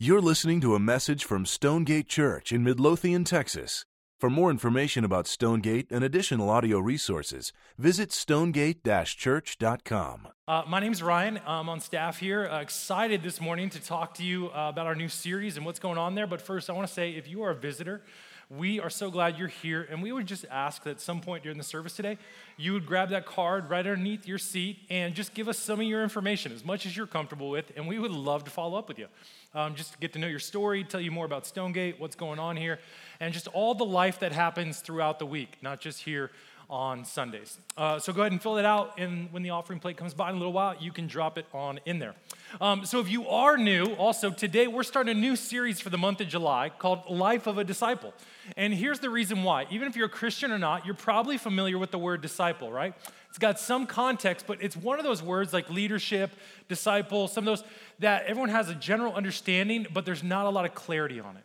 You're listening to a message from Stonegate Church in Midlothian, Texas. For more information about Stonegate and additional audio resources, visit stonegate church.com. Uh, my name's Ryan. I'm on staff here. Uh, excited this morning to talk to you uh, about our new series and what's going on there. But first, I want to say if you are a visitor, we are so glad you're here. And we would just ask that at some point during the service today, you would grab that card right underneath your seat and just give us some of your information, as much as you're comfortable with. And we would love to follow up with you. Um, just to get to know your story, tell you more about Stonegate, what's going on here, and just all the life that happens throughout the week, not just here on Sundays. Uh, so go ahead and fill it out, and when the offering plate comes by in a little while, you can drop it on in there. Um, so if you are new, also today we're starting a new series for the month of July called Life of a Disciple. And here's the reason why. Even if you're a Christian or not, you're probably familiar with the word disciple, right? It's got some context, but it's one of those words like leadership, disciple, some of those that everyone has a general understanding, but there's not a lot of clarity on it.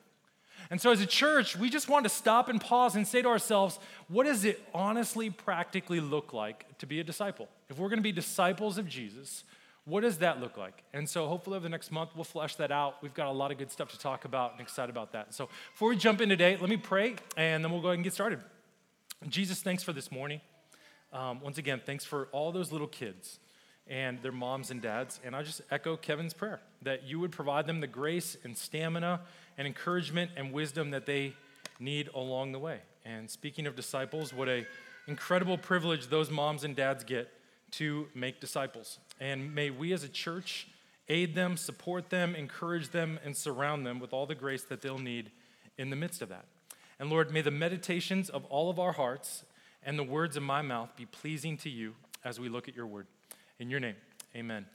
And so, as a church, we just want to stop and pause and say to ourselves, what does it honestly, practically look like to be a disciple? If we're going to be disciples of Jesus, what does that look like? And so, hopefully, over the next month, we'll flesh that out. We've got a lot of good stuff to talk about and excited about that. So, before we jump in today, let me pray and then we'll go ahead and get started. Jesus, thanks for this morning. Um, once again, thanks for all those little kids and their moms and dads. And I just echo Kevin's prayer that you would provide them the grace and stamina and encouragement and wisdom that they need along the way. And speaking of disciples, what a incredible privilege those moms and dads get to make disciples. And may we as a church aid them, support them, encourage them, and surround them with all the grace that they'll need in the midst of that. And Lord, may the meditations of all of our hearts and the words of my mouth be pleasing to you as we look at your word. In your name, amen.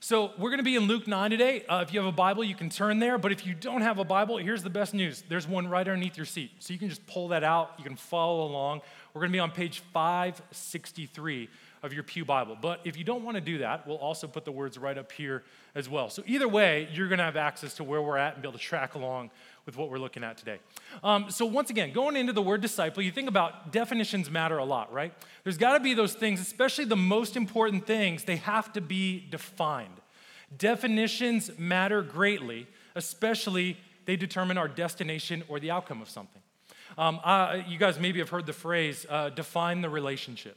So, we're going to be in Luke 9 today. Uh, if you have a Bible, you can turn there. But if you don't have a Bible, here's the best news there's one right underneath your seat. So, you can just pull that out, you can follow along. We're going to be on page 563 of your Pew Bible. But if you don't want to do that, we'll also put the words right up here as well. So either way, you're going to have access to where we're at and be able to track along with what we're looking at today. Um, so once again, going into the word disciple, you think about definitions matter a lot, right? There's got to be those things, especially the most important things, they have to be defined. Definitions matter greatly, especially they determine our destination or the outcome of something. Um, you guys maybe have heard the phrase uh, define the relationship.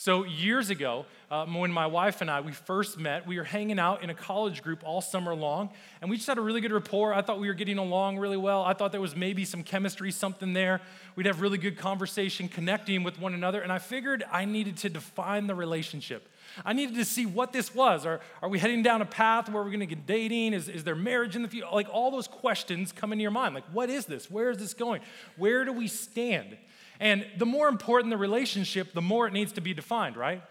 So, years ago, um, when my wife and I, we first met, we were hanging out in a college group all summer long, and we just had a really good rapport. I thought we were getting along really well. I thought there was maybe some chemistry, something there. We'd have really good conversation, connecting with one another, and I figured I needed to define the relationship. I needed to see what this was. Are, are we heading down a path where we're going to get dating? Is, is there marriage in the future? Like all those questions come into your mind. Like, what is this? Where is this going? Where do we stand? And the more important the relationship, the more it needs to be defined, right?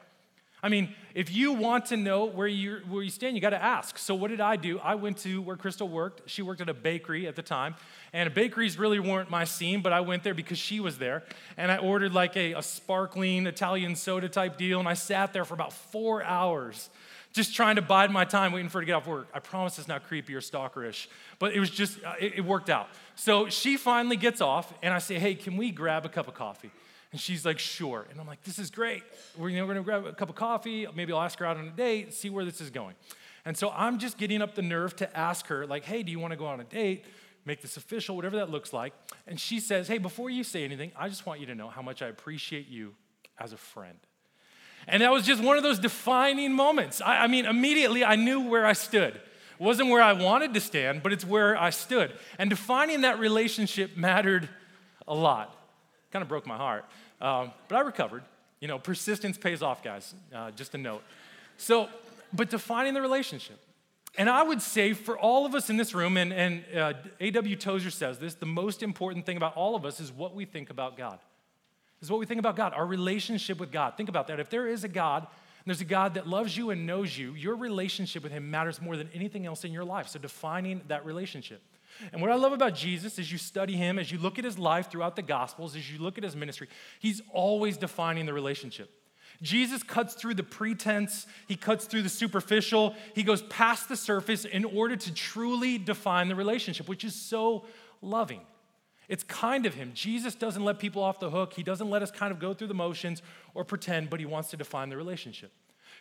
I mean, if you want to know where you where you stand, you got to ask. So what did I do? I went to where Crystal worked. She worked at a bakery at the time, and bakeries really weren't my scene, but I went there because she was there, and I ordered like a, a sparkling Italian soda type deal, and I sat there for about four hours just trying to bide my time waiting for her to get off work. I promise it's not creepy or stalkerish, but it was just, uh, it, it worked out. So she finally gets off, and I say, hey, can we grab a cup of coffee? And she's like, sure. And I'm like, this is great. We're, you know, we're gonna grab a cup of coffee. Maybe I'll ask her out on a date, see where this is going. And so I'm just getting up the nerve to ask her, like, hey, do you wanna go on a date? Make this official, whatever that looks like. And she says, hey, before you say anything, I just want you to know how much I appreciate you as a friend. And that was just one of those defining moments. I, I mean, immediately I knew where I stood. It wasn't where I wanted to stand, but it's where I stood. And defining that relationship mattered a lot. Kind of broke my heart. Um, but I recovered. You know, persistence pays off, guys. Uh, just a note. So, but defining the relationship. And I would say for all of us in this room, and, and uh, A.W. Tozer says this, the most important thing about all of us is what we think about God is what we think about God, our relationship with God. Think about that. If there is a God, and there's a God that loves you and knows you, your relationship with Him matters more than anything else in your life. So, defining that relationship. And what I love about Jesus as you study Him, as you look at His life throughout the Gospels, as you look at His ministry, He's always defining the relationship. Jesus cuts through the pretense, he cuts through the superficial, he goes past the surface in order to truly define the relationship, which is so loving. It's kind of him. Jesus doesn't let people off the hook. He doesn't let us kind of go through the motions or pretend, but he wants to define the relationship.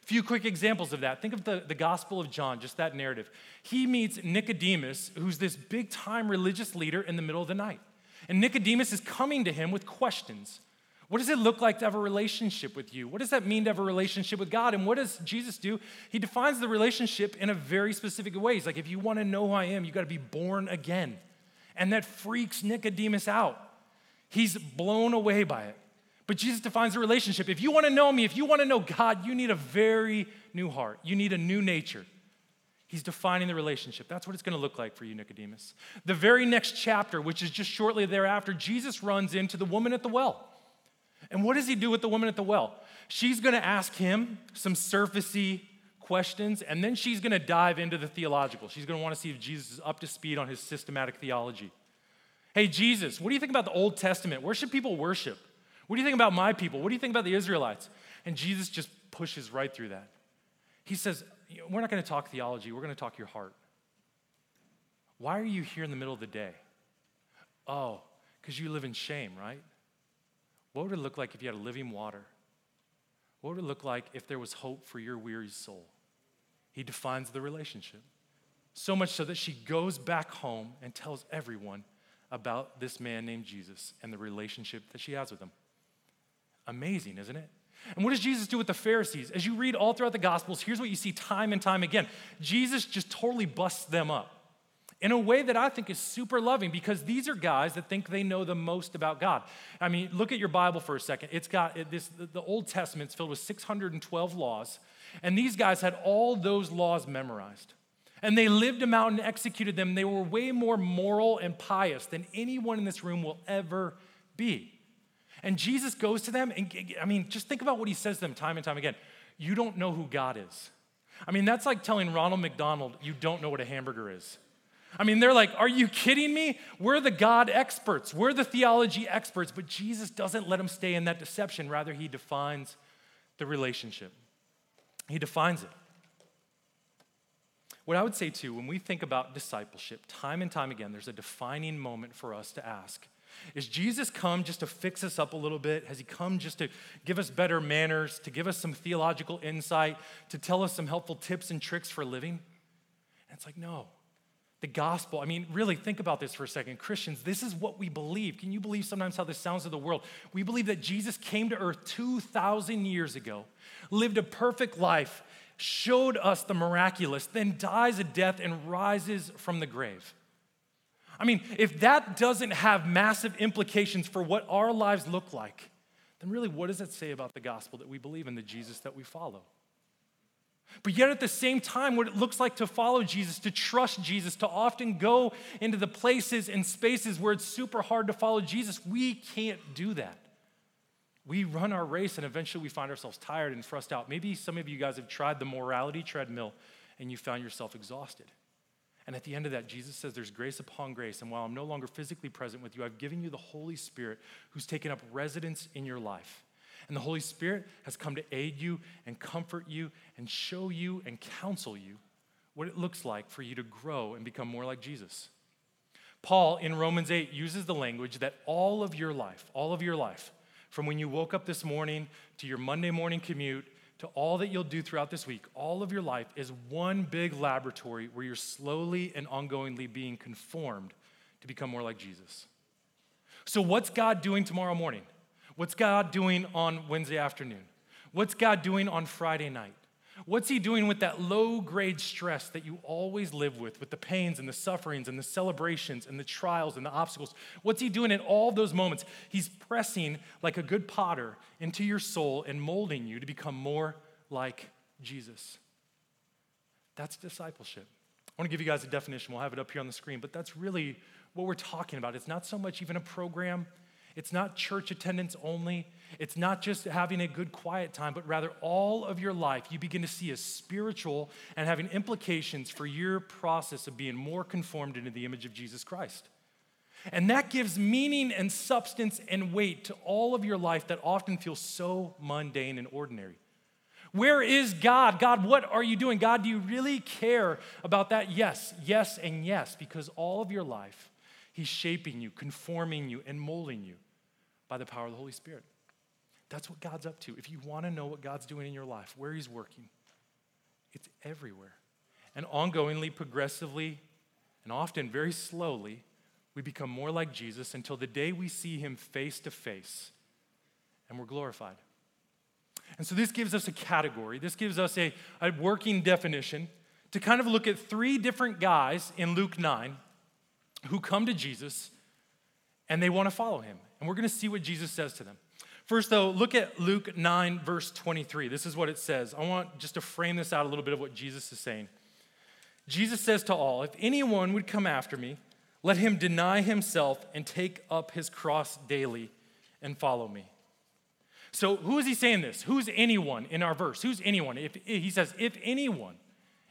A few quick examples of that. Think of the, the Gospel of John, just that narrative. He meets Nicodemus, who's this big time religious leader in the middle of the night. And Nicodemus is coming to him with questions. What does it look like to have a relationship with you? What does that mean to have a relationship with God? And what does Jesus do? He defines the relationship in a very specific way. He's like, if you want to know who I am, you got to be born again. And that freaks Nicodemus out. He's blown away by it. But Jesus defines the relationship. If you want to know me, if you want to know God, you need a very new heart. You need a new nature. He's defining the relationship. That's what it's going to look like for you, Nicodemus. The very next chapter, which is just shortly thereafter, Jesus runs into the woman at the well. And what does he do with the woman at the well? She's going to ask him some surfacey questions, and then she's going to dive into the theological. She's going to want to see if Jesus is up to speed on his systematic theology. Hey, Jesus, what do you think about the Old Testament? Where should people worship? What do you think about my people? What do you think about the Israelites? And Jesus just pushes right through that. He says, We're not going to talk theology, we're going to talk your heart. Why are you here in the middle of the day? Oh, because you live in shame, right? What would it look like if you had a living water? What would it look like if there was hope for your weary soul? He defines the relationship. So much so that she goes back home and tells everyone about this man named Jesus and the relationship that she has with him. Amazing, isn't it? And what does Jesus do with the Pharisees? As you read all throughout the Gospels, here's what you see time and time again Jesus just totally busts them up in a way that I think is super loving because these are guys that think they know the most about God. I mean, look at your Bible for a second. It's got this, the Old Testament's filled with 612 laws, and these guys had all those laws memorized. And they lived them out and executed them. They were way more moral and pious than anyone in this room will ever be. And Jesus goes to them, and I mean, just think about what he says to them time and time again. You don't know who God is. I mean, that's like telling Ronald McDonald you don't know what a hamburger is. I mean, they're like, Are you kidding me? We're the God experts, we're the theology experts. But Jesus doesn't let them stay in that deception. Rather, he defines the relationship, he defines it. What I would say too, when we think about discipleship, time and time again, there's a defining moment for us to ask is Jesus come just to fix us up a little bit? Has he come just to give us better manners, to give us some theological insight, to tell us some helpful tips and tricks for living? And it's like, no. The gospel, I mean, really think about this for a second. Christians, this is what we believe. Can you believe sometimes how this sounds to the world? We believe that Jesus came to earth 2,000 years ago, lived a perfect life, showed us the miraculous, then dies a death and rises from the grave. I mean, if that doesn't have massive implications for what our lives look like, then really, what does it say about the gospel that we believe in, the Jesus that we follow? But yet, at the same time, what it looks like to follow Jesus, to trust Jesus, to often go into the places and spaces where it's super hard to follow Jesus, we can't do that. We run our race and eventually we find ourselves tired and frustrated out. Maybe some of you guys have tried the morality treadmill and you found yourself exhausted. And at the end of that, Jesus says, There's grace upon grace. And while I'm no longer physically present with you, I've given you the Holy Spirit who's taken up residence in your life. And the Holy Spirit has come to aid you and comfort you and show you and counsel you what it looks like for you to grow and become more like Jesus. Paul in Romans 8 uses the language that all of your life, all of your life, from when you woke up this morning to your Monday morning commute to all that you'll do throughout this week, all of your life is one big laboratory where you're slowly and ongoingly being conformed to become more like Jesus. So, what's God doing tomorrow morning? What's God doing on Wednesday afternoon? What's God doing on Friday night? What's He doing with that low grade stress that you always live with, with the pains and the sufferings and the celebrations and the trials and the obstacles? What's He doing in all those moments? He's pressing like a good potter into your soul and molding you to become more like Jesus. That's discipleship. I want to give you guys a definition. We'll have it up here on the screen, but that's really what we're talking about. It's not so much even a program, it's not church attendance only. It's not just having a good quiet time, but rather all of your life you begin to see as spiritual and having implications for your process of being more conformed into the image of Jesus Christ. And that gives meaning and substance and weight to all of your life that often feels so mundane and ordinary. Where is God? God, what are you doing? God, do you really care about that? Yes, yes, and yes, because all of your life, He's shaping you, conforming you, and molding you by the power of the Holy Spirit. That's what God's up to. If you want to know what God's doing in your life, where He's working, It's everywhere. And ongoingly, progressively, and often very slowly, we become more like Jesus until the day we see him face to face and we're glorified. And so this gives us a category, this gives us a, a working definition to kind of look at three different guys in Luke 9 who come to Jesus and they want to follow him. And we're going to see what Jesus says to them. First, though, look at Luke 9, verse 23. This is what it says. I want just to frame this out a little bit of what Jesus is saying. Jesus says to all, If anyone would come after me, let him deny himself and take up his cross daily and follow me. So, who is he saying this? Who's anyone in our verse? Who's anyone? If he says, if anyone,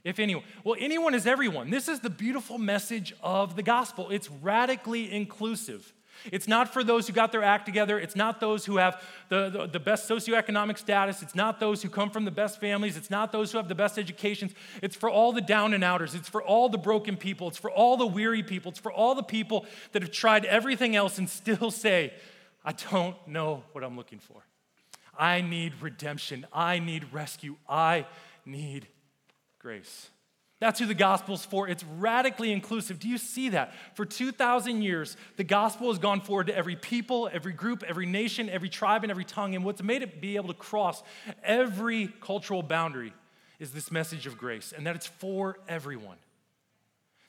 if anyone. Well, anyone is everyone. This is the beautiful message of the gospel. It's radically inclusive. It's not for those who got their act together. It's not those who have the, the, the, best socioeconomic status. It's not those who come from the best families. It's not those who have the best educations. It's for all the down and outers. It's for all the broken people. It's for all the weary people. It's for all the people that have tried everything else and still say, I don't know what I'm looking for. I need redemption. I need rescue. I need grace. That's who the gospel's for. It's radically inclusive. Do you see that? For 2,000 years, the gospel has gone forward to every people, every group, every nation, every tribe, and every tongue. And what's made it be able to cross every cultural boundary is this message of grace, and that it's for everyone.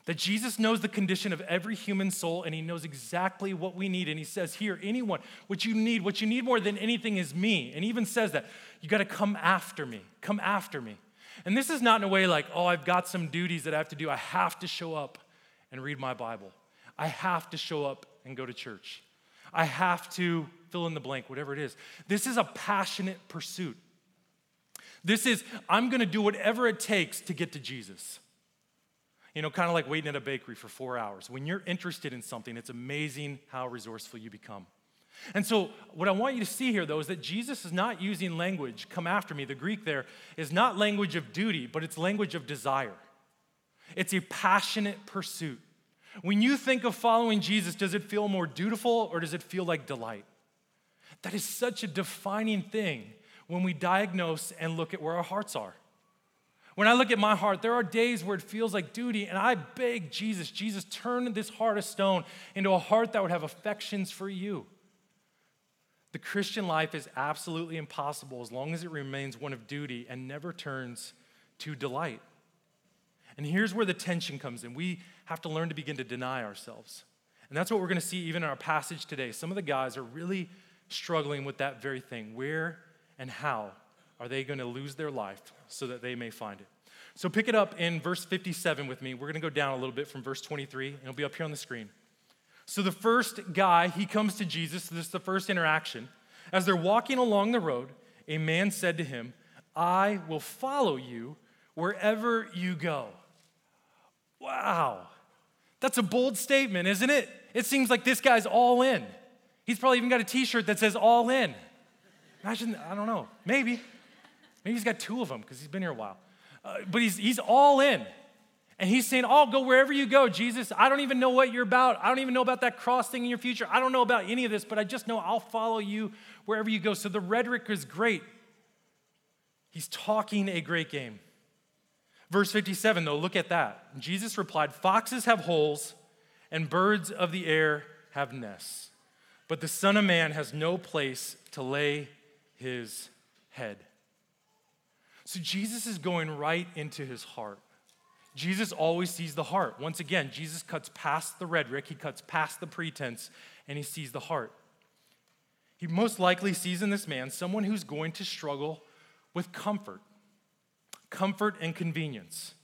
That Jesus knows the condition of every human soul and he knows exactly what we need. And he says, Here, anyone, what you need, what you need more than anything is me. And he even says that you got to come after me. Come after me. And this is not in a way like, oh, I've got some duties that I have to do. I have to show up and read my Bible. I have to show up and go to church. I have to fill in the blank, whatever it is. This is a passionate pursuit. This is, I'm going to do whatever it takes to get to Jesus. You know, kind of like waiting at a bakery for four hours. When you're interested in something, it's amazing how resourceful you become. And so, what I want you to see here, though, is that Jesus is not using language, come after me. The Greek there is not language of duty, but it's language of desire. It's a passionate pursuit. When you think of following Jesus, does it feel more dutiful or does it feel like delight? That is such a defining thing when we diagnose and look at where our hearts are. When I look at my heart, there are days where it feels like duty, and I beg Jesus, Jesus, turn this heart of stone into a heart that would have affections for you. The Christian life is absolutely impossible as long as it remains one of duty and never turns to delight. And here's where the tension comes in. We have to learn to begin to deny ourselves. And that's what we're going to see even in our passage today. Some of the guys are really struggling with that very thing. Where and how are they going to lose their life so that they may find it? So pick it up in verse 57 with me. We're going to go down a little bit from verse 23, and it'll be up here on the screen. So the first guy, he comes to Jesus. This is the first interaction. As they're walking along the road, a man said to him, I will follow you wherever you go. Wow. That's a bold statement, isn't it? It seems like this guy's all in. He's probably even got a t shirt that says all in. Imagine, I don't know, maybe. Maybe he's got two of them because he's been here a while. Uh, but he's, he's all in. And he's saying, I'll go wherever you go, Jesus. I don't even know what you're about. I don't even know about that cross thing in your future. I don't know about any of this, but I just know I'll follow you wherever you go. So the rhetoric is great. He's talking a great game. Verse 57, though, look at that. Jesus replied, Foxes have holes, and birds of the air have nests, but the Son of Man has no place to lay his head. So Jesus is going right into his heart. Jesus always sees the heart. Once again, Jesus cuts past the rhetoric, he cuts past the pretense, and he sees the heart. He most likely sees in this man someone who's going to struggle with comfort, comfort and convenience.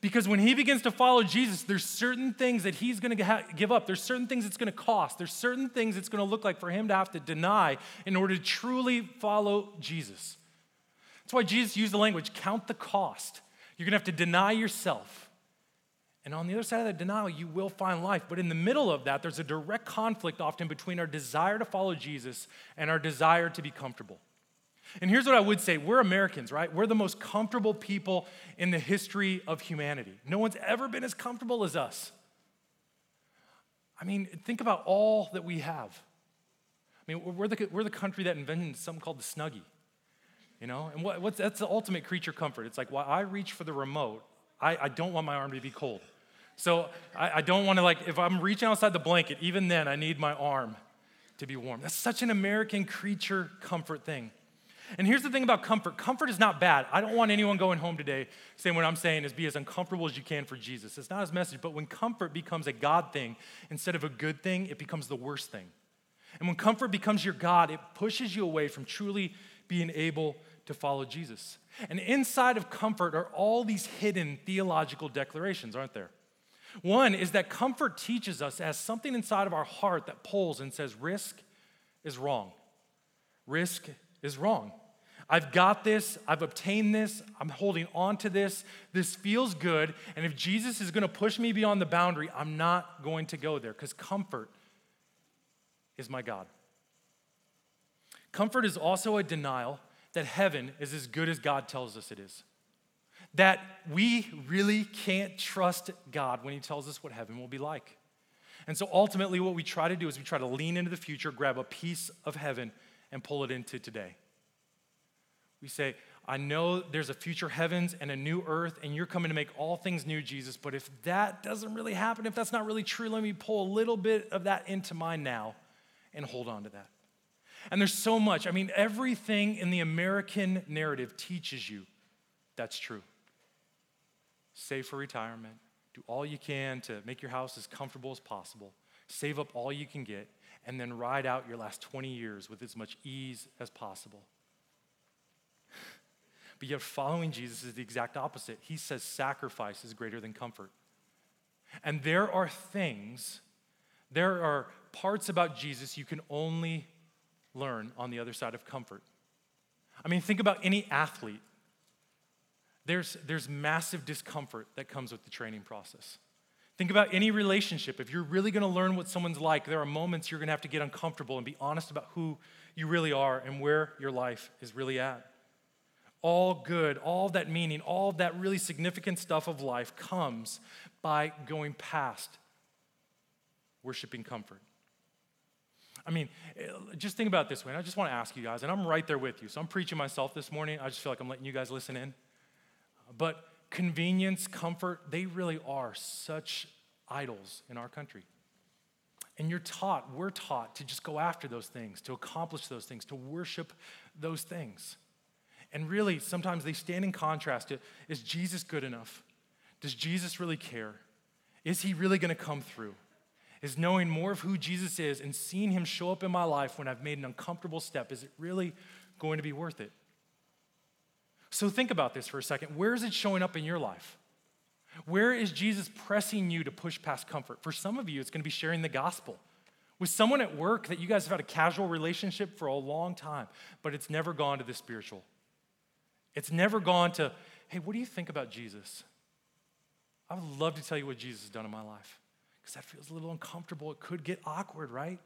Because when he begins to follow Jesus, there's certain things that he's going to give up. There's certain things it's going to cost. There's certain things it's going to look like for him to have to deny in order to truly follow Jesus. That's why Jesus used the language count the cost. You're going to have to deny yourself. And on the other side of that denial, you will find life. But in the middle of that, there's a direct conflict often between our desire to follow Jesus and our desire to be comfortable. And here's what I would say we're Americans, right? We're the most comfortable people in the history of humanity. No one's ever been as comfortable as us. I mean, think about all that we have. I mean, we're the, we're the country that invented something called the Snuggie. You know, and what, what's that's the ultimate creature comfort. It's like while I reach for the remote, I, I don't want my arm to be cold. So I, I don't want to like if I'm reaching outside the blanket, even then I need my arm to be warm. That's such an American creature comfort thing. And here's the thing about comfort comfort is not bad. I don't want anyone going home today saying what I'm saying is be as uncomfortable as you can for Jesus. It's not his message, but when comfort becomes a God thing instead of a good thing, it becomes the worst thing. And when comfort becomes your God, it pushes you away from truly being able to follow Jesus. And inside of comfort are all these hidden theological declarations, aren't there? One is that comfort teaches us as something inside of our heart that pulls and says, risk is wrong. Risk is wrong. I've got this, I've obtained this, I'm holding on to this, this feels good, and if Jesus is going to push me beyond the boundary, I'm not going to go there because comfort is my God. Comfort is also a denial that heaven is as good as God tells us it is. That we really can't trust God when He tells us what heaven will be like. And so ultimately, what we try to do is we try to lean into the future, grab a piece of heaven, and pull it into today. We say, I know there's a future heavens and a new earth, and you're coming to make all things new, Jesus. But if that doesn't really happen, if that's not really true, let me pull a little bit of that into mine now and hold on to that. And there's so much. I mean, everything in the American narrative teaches you that's true. Save for retirement, do all you can to make your house as comfortable as possible, save up all you can get, and then ride out your last 20 years with as much ease as possible. But yet, following Jesus is the exact opposite. He says sacrifice is greater than comfort. And there are things, there are parts about Jesus you can only learn on the other side of comfort. I mean, think about any athlete. There's, there's massive discomfort that comes with the training process. Think about any relationship. If you're really going to learn what someone's like, there are moments you're going to have to get uncomfortable and be honest about who you really are and where your life is really at. All good, all that meaning, all that really significant stuff of life comes by going past worshiping comfort. I mean, eh, just think about this way. And I just want to ask you guys, and I'm right there with you. So I'm preaching myself this morning. I just feel like I'm letting you guys listen in. But convenience, comfort, they really are such idols in our country. And you're taught, we're taught to just go after those things, to accomplish those things, to worship those things. And really, sometimes they stand in contrast to is Jesus good enough? Does Jesus really care? Is he really going to come through? Is knowing more of who Jesus is and seeing him show up in my life when I've made an uncomfortable step. Is it really going to be worth it? So think about this for a second. Where is it showing up in your life? Where is Jesus pressing you to push past comfort? For some of you, it's going to be sharing the gospel with someone at work that you guys have had a casual relationship for a long time, but it's never gone to the spiritual. It's never gone to, hey, what do you think about Jesus? I would love to tell you what Jesus has done in my life because that feels a little uncomfortable. It could get awkward, right?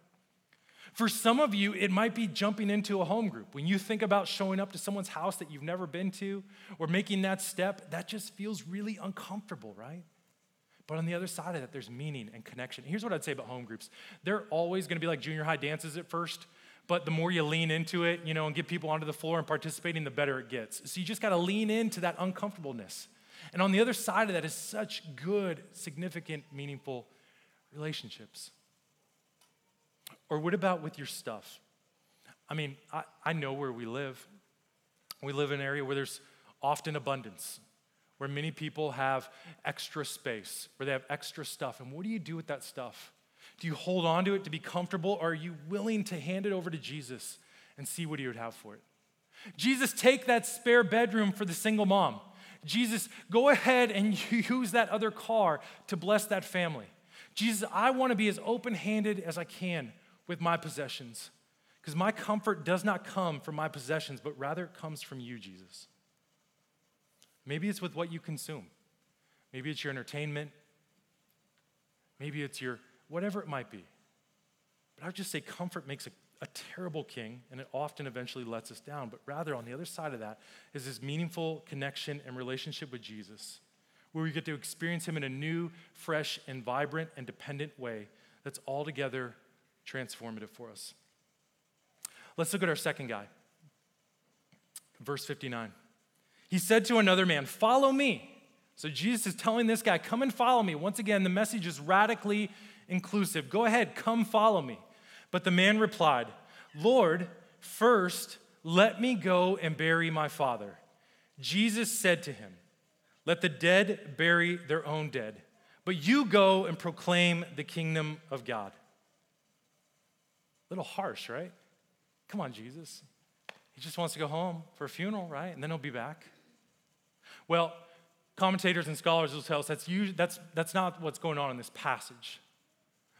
For some of you, it might be jumping into a home group. When you think about showing up to someone's house that you've never been to or making that step, that just feels really uncomfortable, right? But on the other side of that, there's meaning and connection. Here's what I'd say about home groups they're always going to be like junior high dances at first, but the more you lean into it, you know, and get people onto the floor and participating, the better it gets. So you just got to lean into that uncomfortableness. And on the other side of that is such good, significant, meaningful relationships? Or what about with your stuff? I mean, I, I know where we live. We live in an area where there's often abundance, where many people have extra space, where they have extra stuff. And what do you do with that stuff? Do you hold on to it to be comfortable, or are you willing to hand it over to Jesus and see what he would have for it? Jesus, take that spare bedroom for the single mom. Jesus, go ahead and use that other car to bless that family. Jesus, I want to be as open handed as I can with my possessions because my comfort does not come from my possessions, but rather it comes from you, Jesus. Maybe it's with what you consume, maybe it's your entertainment, maybe it's your whatever it might be. But I would just say comfort makes a, a terrible king, and it often eventually lets us down. But rather, on the other side of that is this meaningful connection and relationship with Jesus where we get to experience Him in a new, fresh, and vibrant and dependent way that's altogether transformative for us. Let's look at our second guy. Verse 59. He said to another man, Follow me. So Jesus is telling this guy, Come and follow me. Once again, the message is radically inclusive. Go ahead, come follow me. But the man replied, Lord, first let me go and bury my father. Jesus said to him, Let the dead bury their own dead, but you go and proclaim the kingdom of God. A little harsh, right? Come on, Jesus. He just wants to go home for a funeral, right? And then he'll be back. Well, commentators and scholars will tell us that's, that's, that's not what's going on in this passage.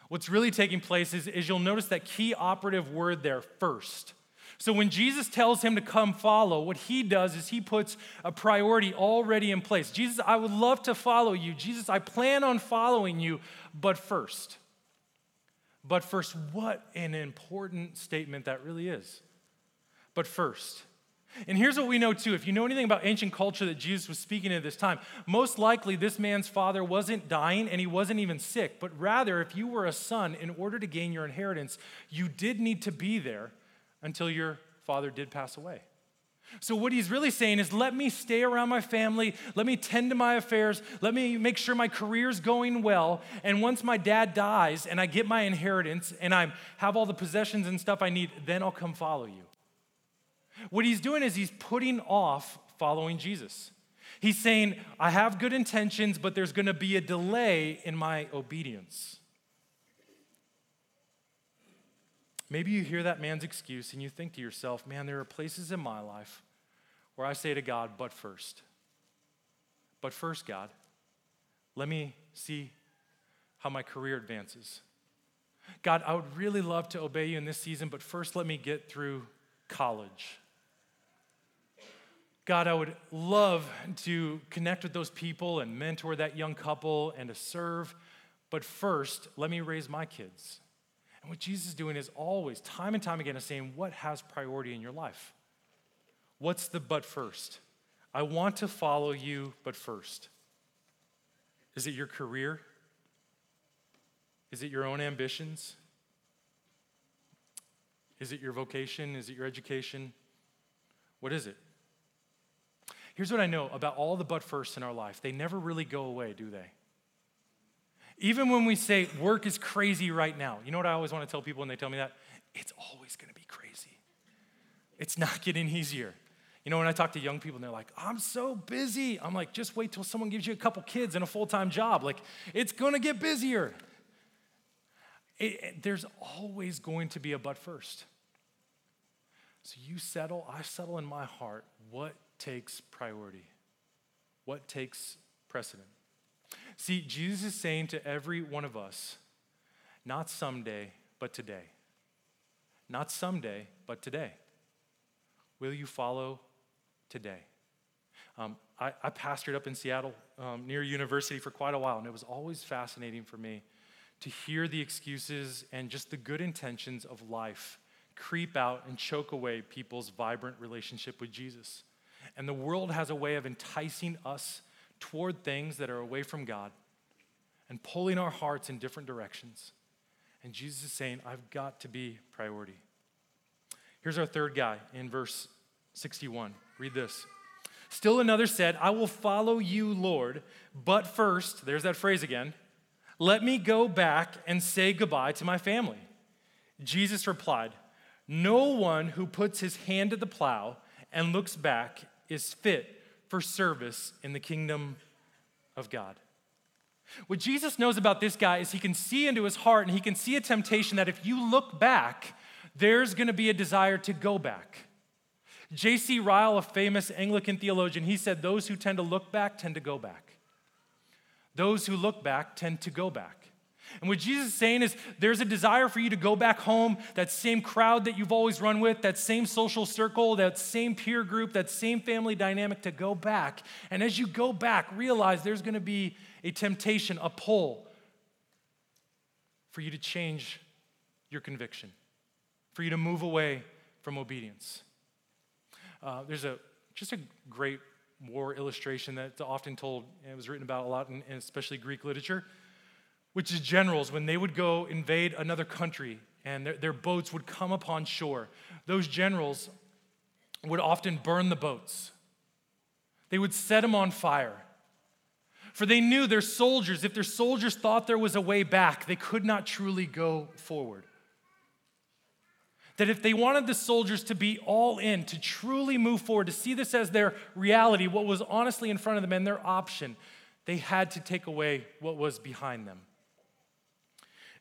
What's really taking place is, is you'll notice that key operative word there first. So when Jesus tells him to come follow, what he does is he puts a priority already in place. Jesus, I would love to follow you. Jesus, I plan on following you, but first. But first, what an important statement that really is. But first. And here's what we know too. If you know anything about ancient culture that Jesus was speaking at this time, most likely this man's father wasn't dying and he wasn't even sick, but rather, if you were a son, in order to gain your inheritance, you did need to be there until your father did pass away. So, what he's really saying is, let me stay around my family, let me tend to my affairs, let me make sure my career's going well. And once my dad dies and I get my inheritance and I have all the possessions and stuff I need, then I'll come follow you. What he's doing is he's putting off following Jesus. He's saying, I have good intentions, but there's going to be a delay in my obedience. Maybe you hear that man's excuse and you think to yourself, man, there are places in my life where I say to God, but first. But first, God, let me see how my career advances. God, I would really love to obey you in this season, but first let me get through college. God, I would love to connect with those people and mentor that young couple and to serve, but first, let me raise my kids. And what Jesus is doing is always, time and time again, is saying, What has priority in your life? What's the but first? I want to follow you, but first. Is it your career? Is it your own ambitions? Is it your vocation? Is it your education? What is it? Here's what I know about all the but firsts in our life they never really go away, do they? Even when we say work is crazy right now, you know what I always want to tell people when they tell me that? It's always going to be crazy. It's not getting easier. You know, when I talk to young people and they're like, I'm so busy, I'm like, just wait till someone gives you a couple kids and a full time job. Like, it's going to get busier. It, it, there's always going to be a but first. So you settle, I settle in my heart what takes priority, what takes precedent. See, Jesus is saying to every one of us, not someday, but today. Not someday, but today. Will you follow today? Um, I, I, pastored up in Seattle um, near university for quite a while, and it was always fascinating for me to hear the excuses and just the good intentions of life creep out and choke away people's vibrant relationship with Jesus. And the world has a way of enticing us toward things that are away from God and pulling our hearts in different directions. And Jesus is saying, I've got to be priority. Here's our third guy in verse 61. Read this. Still another said, I will follow you, Lord, but first, there's that phrase again, let me go back and say goodbye to my family. Jesus replied, No one who puts his hand to the plow and looks back is fit for service in the kingdom of God. What Jesus knows about this guy is he can see into his heart and he can see a temptation that if you look back, there's going to be a desire to go back. J.C. Ryle, a famous Anglican theologian, he said, Those who tend to look back tend to go back. Those who look back tend to go back. And what Jesus is saying is there's a desire for you to go back home, that same crowd that you've always run with, that same social circle, that same peer group, that same family dynamic to go back. And as you go back, realize there's going to be a temptation, a pull for you to change your conviction, for you to move away from obedience. Uh, there's a just a great war illustration that's often told, and it was written about a lot in, in especially Greek literature which is generals, when they would go invade another country and their, their boats would come upon shore, those generals would often burn the boats, they would set them on fire. For they knew their soldiers, if their soldiers thought there was a way back, they could not truly go forward. That if they wanted the soldiers to be all in, to truly move forward, to see this as their reality, what was honestly in front of them and their option, they had to take away what was behind them.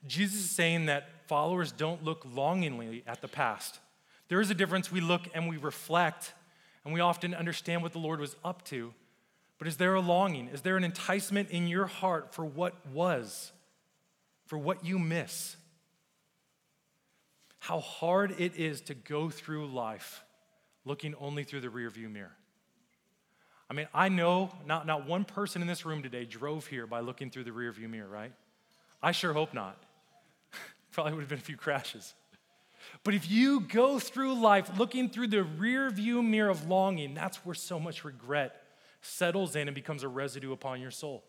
Jesus is saying that followers don't look longingly at the past. There is a difference. We look and we reflect, and we often understand what the Lord was up to. But is there a longing? Is there an enticement in your heart for what was, for what you miss? How hard it is to go through life looking only through the rearview mirror. I mean, I know not, not one person in this room today drove here by looking through the rearview mirror, right? I sure hope not. Probably would have been a few crashes. But if you go through life looking through the rearview mirror of longing, that's where so much regret settles in and becomes a residue upon your soul.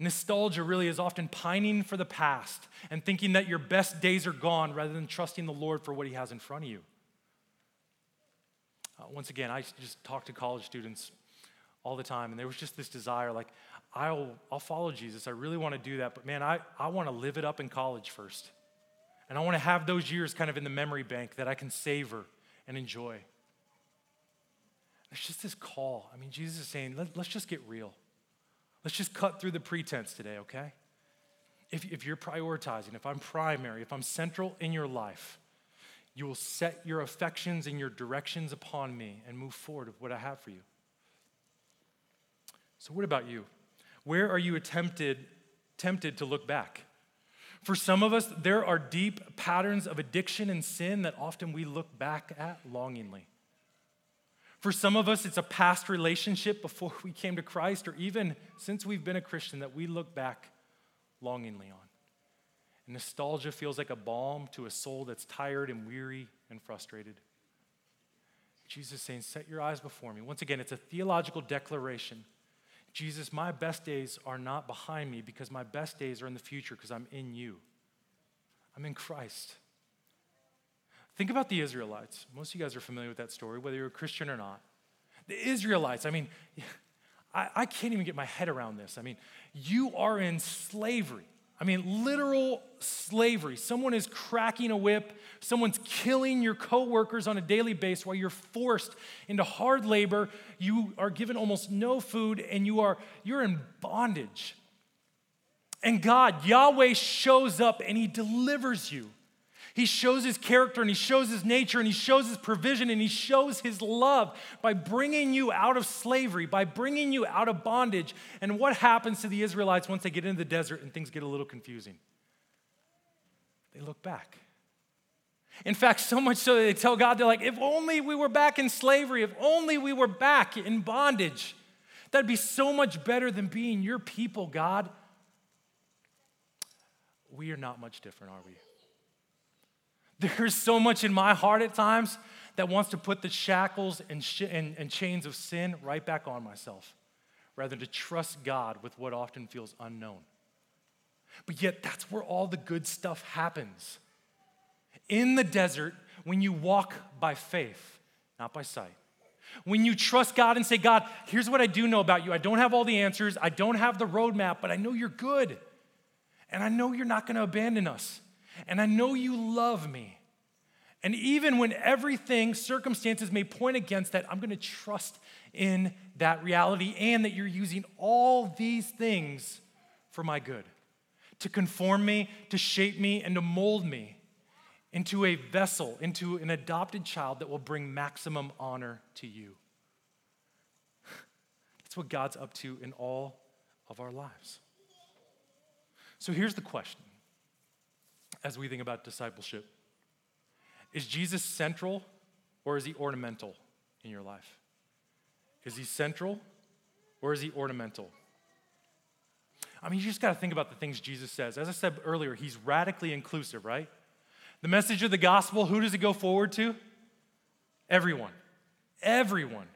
Nostalgia really is often pining for the past and thinking that your best days are gone rather than trusting the Lord for what He has in front of you. Uh, once again, I just talk to college students all the time, and there was just this desire like, I'll, I'll follow Jesus. I really want to do that, but man, I, I want to live it up in college first. And I want to have those years kind of in the memory bank that I can savor and enjoy. There's just this call. I mean, Jesus is saying, Let, us just get real. Let's just cut through the pretense today, okay? If, if you're prioritizing, if I'm primary, if I'm central in your life, you will set your affections and your directions upon me and move forward with what I have for you. So, what about you? Where are you attempted, tempted to look back? For some of us, there are deep patterns of addiction and sin that often we look back at longingly. For some of us, it's a past relationship before we came to Christ, or even since we've been a Christian that we look back longingly on. And nostalgia feels like a balm to a soul that's tired and weary and frustrated. Jesus is saying, Set your eyes before me. Once again, it's a theological declaration. Jesus, my best days are not behind me because my best days are in the future because I'm in you. I'm in Christ. Think about the Israelites. Most of you guys are familiar with that story, whether you're a Christian or not. The Israelites, I mean, I, I can't even get my head around this. I mean, you are in slavery. I mean, literal slavery. Someone is cracking a whip, someone's killing your coworkers on a daily basis while you're forced into hard labor. You are given almost no food and you are you're in bondage. And God, Yahweh shows up and he delivers you. He shows his character and he shows his nature and he shows his provision and he shows his love by bringing you out of slavery, by bringing you out of bondage. And what happens to the Israelites once they get into the desert and things get a little confusing? They look back. In fact, so much so that they tell God, they're like, if only we were back in slavery, if only we were back in bondage. That'd be so much better than being your people, God. We are not much different, are we? There's so much in my heart at times that wants to put the shackles and, sh- and, and chains of sin right back on myself rather than to trust God with what often feels unknown. But yet, that's where all the good stuff happens. In the desert, when you walk by faith, not by sight. When you trust God and say, God, here's what I do know about you. I don't have all the answers, I don't have the roadmap, but I know you're good. And I know you're not going to abandon us and I know you love me. And even when everything, circumstances may point against that, I'm going to trust in that reality and that you're using all these things for my good to conform me, to shape me, and to mold me into a vessel, into an adopted child that will bring maximum honor to you. That's what God's up to in all of our lives. So here's the question as we think about discipleship. Is Jesus central or is he ornamental in your life? Is he central or is he ornamental? I mean, you just got to think about the things Jesus says. As I said earlier, he's radically inclusive, right? The message of the gospel, who does it go forward to? Everyone. Everyone.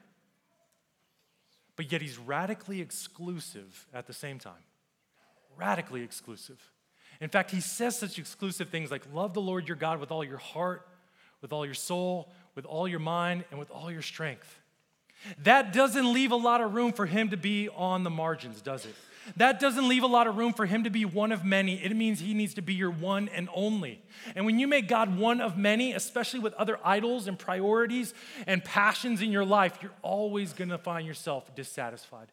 But yet he's radically exclusive at the same time. Radically exclusive. In fact, he says such exclusive things like love the Lord your God with all your heart, with all your soul, with all your mind and with all your strength. That doesn't leave a lot of room for him to be on the margins, does it? That doesn't leave a lot of room for him to be one of many. It means he needs to be your one and only. And when you make God one of many, especially with other idols and priorities and passions in your life, you're always going to find yourself dissatisfied.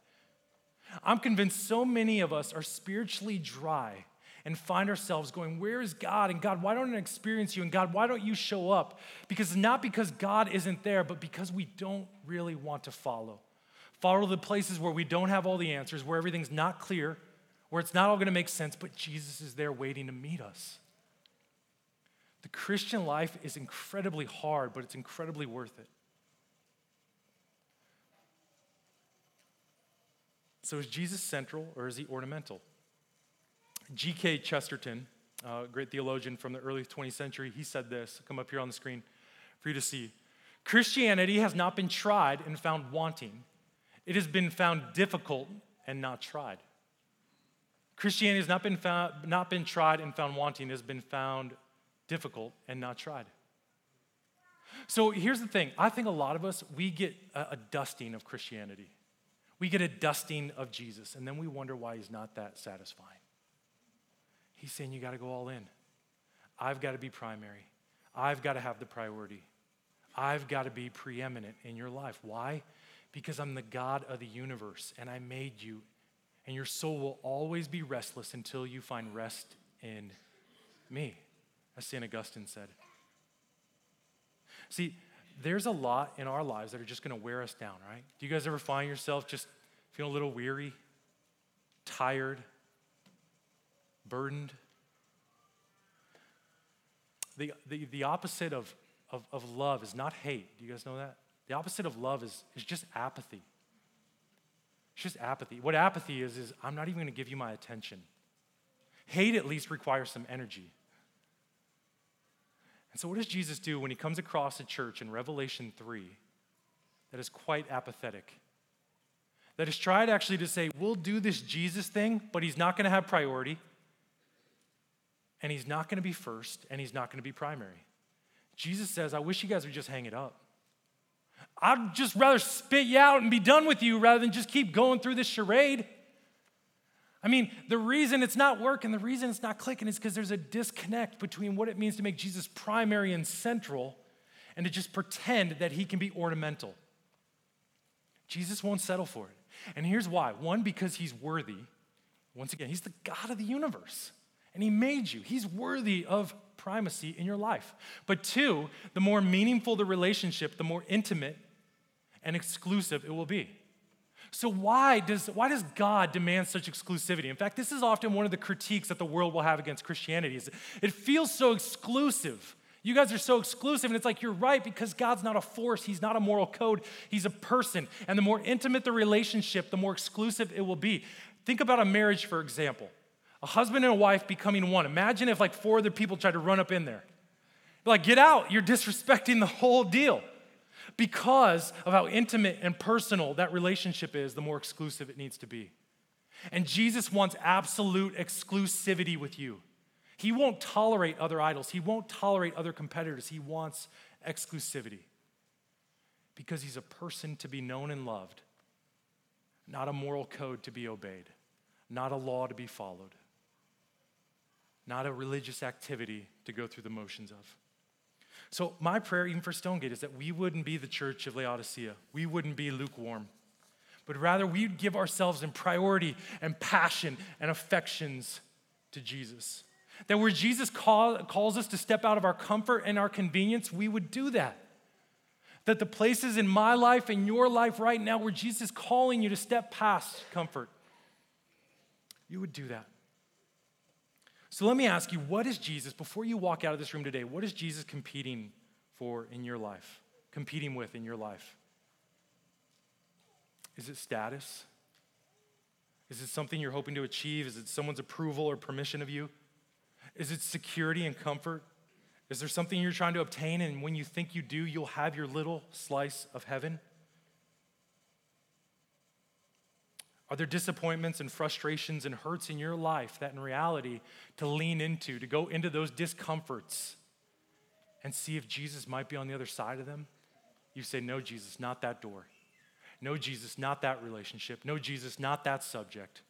I'm convinced so many of us are spiritually dry and find ourselves going, Where is God? And God, why don't I experience you? And God, why don't you show up? Because not because God isn't there, but because we don't really want to follow. Follow the places where we don't have all the answers, where everything's not clear, where it's not all going to make sense, but Jesus is there waiting to meet us. The Christian life is incredibly hard, but it's incredibly worth it. So, is Jesus central or is he ornamental? G.K. Chesterton, a great theologian from the early 20th century, he said this. come up here on the screen for you to see. Christianity has not been tried and found wanting, it has been found difficult and not tried. Christianity has not been, found, not been tried and found wanting, it has been found difficult and not tried. So here's the thing I think a lot of us, we get a, a dusting of Christianity. We get a dusting of Jesus, and then we wonder why he's not that satisfying. He's saying you got to go all in. I've got to be primary. I've got to have the priority. I've got to be preeminent in your life. Why? Because I'm the God of the universe and I made you. And your soul will always be restless until you find rest in me, as St. Augustine said. See, there's a lot in our lives that are just going to wear us down, right? Do you guys ever find yourself just feeling a little weary, tired, burdened? The, the, the opposite of, of, of love is not hate. Do you guys know that? The opposite of love is, is just apathy. It's just apathy. What apathy is, is I'm not even going to give you my attention. Hate at least requires some energy. And so, what does Jesus do when he comes across a church in Revelation 3 that is quite apathetic? That has tried actually to say, we'll do this Jesus thing, but he's not going to have priority, and he's not going to be first, and he's not going to be primary. Jesus says, I wish you guys would just hang it up. I'd just rather spit you out and be done with you rather than just keep going through this charade. I mean, the reason it's not working, the reason it's not clicking is because there's a disconnect between what it means to make Jesus primary and central and to just pretend that he can be ornamental. Jesus won't settle for it. And here's why one, because he's worthy. Once again, he's the God of the universe, and he made you. He's worthy of primacy in your life. But two, the more meaningful the relationship, the more intimate and exclusive it will be. So, why does, why does God demand such exclusivity? In fact, this is often one of the critiques that the world will have against Christianity is it feels so exclusive. You guys are so exclusive, and it's like you're right because God's not a force, He's not a moral code, He's a person. And the more intimate the relationship, the more exclusive it will be. Think about a marriage, for example a husband and a wife becoming one. Imagine if like four other people tried to run up in there. Like, get out, you're disrespecting the whole deal because of how intimate and personal that relationship is, the more exclusive it needs to be. And Jesus wants absolute exclusivity with you. He won't tolerate other idols, He won't tolerate other competitors. He wants exclusivity because He's a person to be known and loved, not a moral code to be obeyed, not a law to be followed, not a religious activity to go through the motions of. So, my prayer, even for Stonegate, is that we wouldn't be the church of Laodicea. We wouldn't be lukewarm, but rather we'd give ourselves in priority and passion and affections to Jesus. That where Jesus call, calls us to step out of our comfort and our convenience, we would do that. That the places in my life and your life right now where Jesus is calling you to step past comfort, you would do that. So let me ask you, what is Jesus, before you walk out of this room today, what is Jesus competing for in your life? Competing with in your life? Is it status? Is it something you're hoping to achieve? Is it someone's approval or permission of you? Is it security and comfort? Is there something you're trying to obtain, and when you think you do, you'll have your little slice of heaven? Are there disappointments and frustrations and hurts in your life that in reality to lean into, to go into those discomforts and see if Jesus might be on the other side of them You say, No, Jesus, not that door. No, Jesus, not that relationship. No, Jesus, not that subject.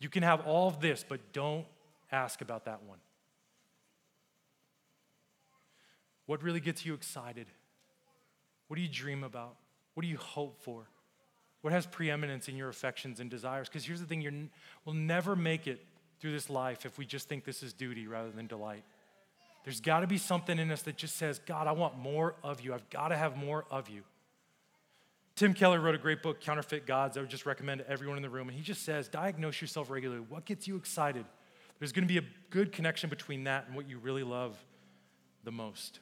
You can have all of this, but don't ask about that one. What really gets you excited? What do you dream about? What do you hope for? What has preeminence in your affections and desires? Because here's the thing you will never make it through this life if we just think this is duty rather than delight. There's got to be something in us that just says, God, I want more of you. I've got to have more of you. Tim Keller wrote a great book, Counterfeit Gods. I would just recommend to everyone in the room. And he just says, diagnose yourself regularly. What gets you excited? There's going to be a good connection between that and what you really love the most.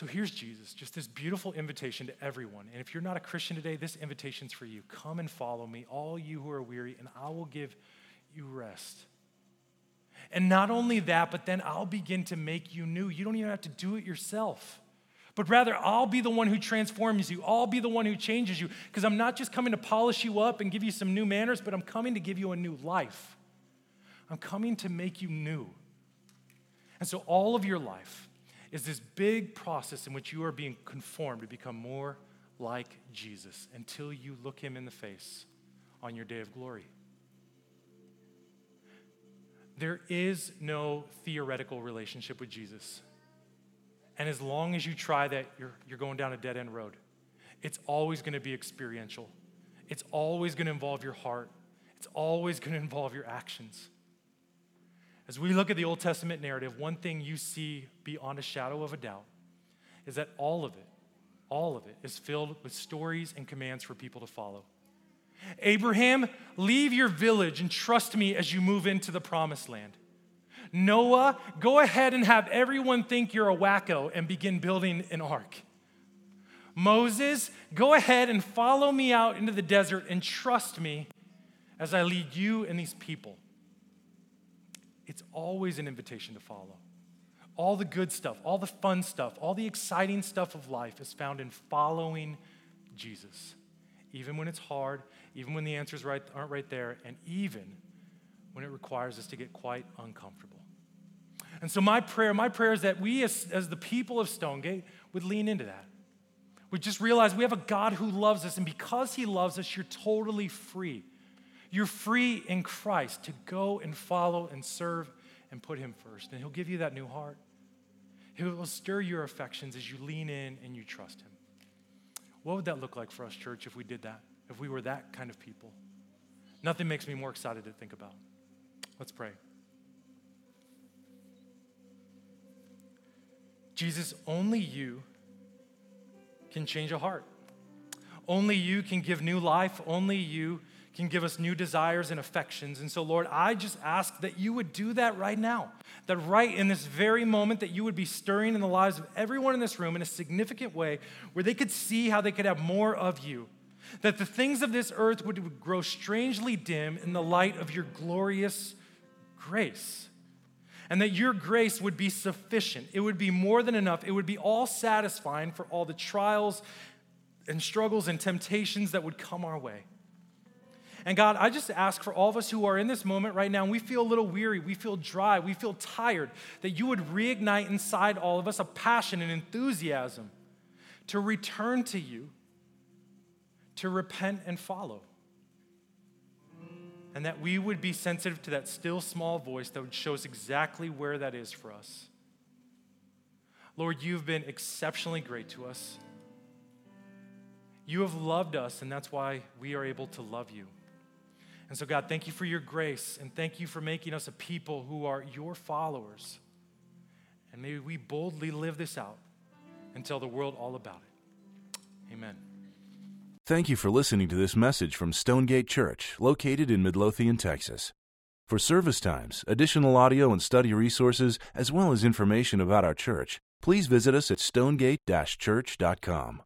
So here's Jesus, just this beautiful invitation to everyone. And if you're not a Christian today, this invitation's for you. Come and follow me, all you who are weary, and I will give you rest. And not only that, but then I'll begin to make you new. You don't even have to do it yourself but rather I'll be the one who transforms you. I'll be the one who changes you because I'm not just coming to polish you up and give you some new manners, but I'm coming to give you a new life. I'm coming to make you new. And so all of your life is this big process in which you are being conformed to become more like Jesus until you look him in the face on your day of glory. There is no theoretical relationship with Jesus. And as long as you try that, you're, you're going down a dead end road. It's always going to be experiential, it's always going to involve your heart, it's always going to involve your actions. As we look at the Old Testament narrative, one thing you see beyond a shadow of a doubt is that all of it, all of it is filled with stories and commands for people to follow. Abraham, leave your village and trust me as you move into the promised land. Noah, go ahead and have everyone think you're a wacko and begin building an ark. Moses, go ahead and follow me out into the desert and trust me as I lead you and these people. It's always an invitation to follow. All the good stuff, all the fun stuff, all the exciting stuff of life is found in following Jesus. Even when it's hard, even when the answers right, aren't right there, and even when it requires us to get quite uncomfortable. And so, my prayer, my prayer is that we, as, as the people of Stonegate, would lean into that. We just realize we have a God who loves us, and because He loves us, you're totally free. You're free in Christ to go and follow and serve and put Him first. And He'll give you that new heart. He will stir your affections as you lean in and you trust Him. What would that look like for us, church, if we did that? If we were that kind of people? Nothing makes me more excited to think about. Let's pray. Jesus, only you can change a heart. Only you can give new life. Only you can give us new desires and affections. And so, Lord, I just ask that you would do that right now. That right in this very moment, that you would be stirring in the lives of everyone in this room in a significant way where they could see how they could have more of you. That the things of this earth would grow strangely dim in the light of your glorious grace and that your grace would be sufficient. It would be more than enough. It would be all satisfying for all the trials and struggles and temptations that would come our way. And God, I just ask for all of us who are in this moment right now, and we feel a little weary, we feel dry, we feel tired, that you would reignite inside all of us a passion and enthusiasm to return to you, to repent and follow and that we would be sensitive to that still small voice that would show us exactly where that is for us. Lord, you've been exceptionally great to us. You have loved us, and that's why we are able to love you. And so, God, thank you for your grace, and thank you for making us a people who are your followers. And may we boldly live this out and tell the world all about it. Amen. Thank you for listening to this message from Stonegate Church, located in Midlothian, Texas. For service times, additional audio and study resources, as well as information about our church, please visit us at stonegate-church.com.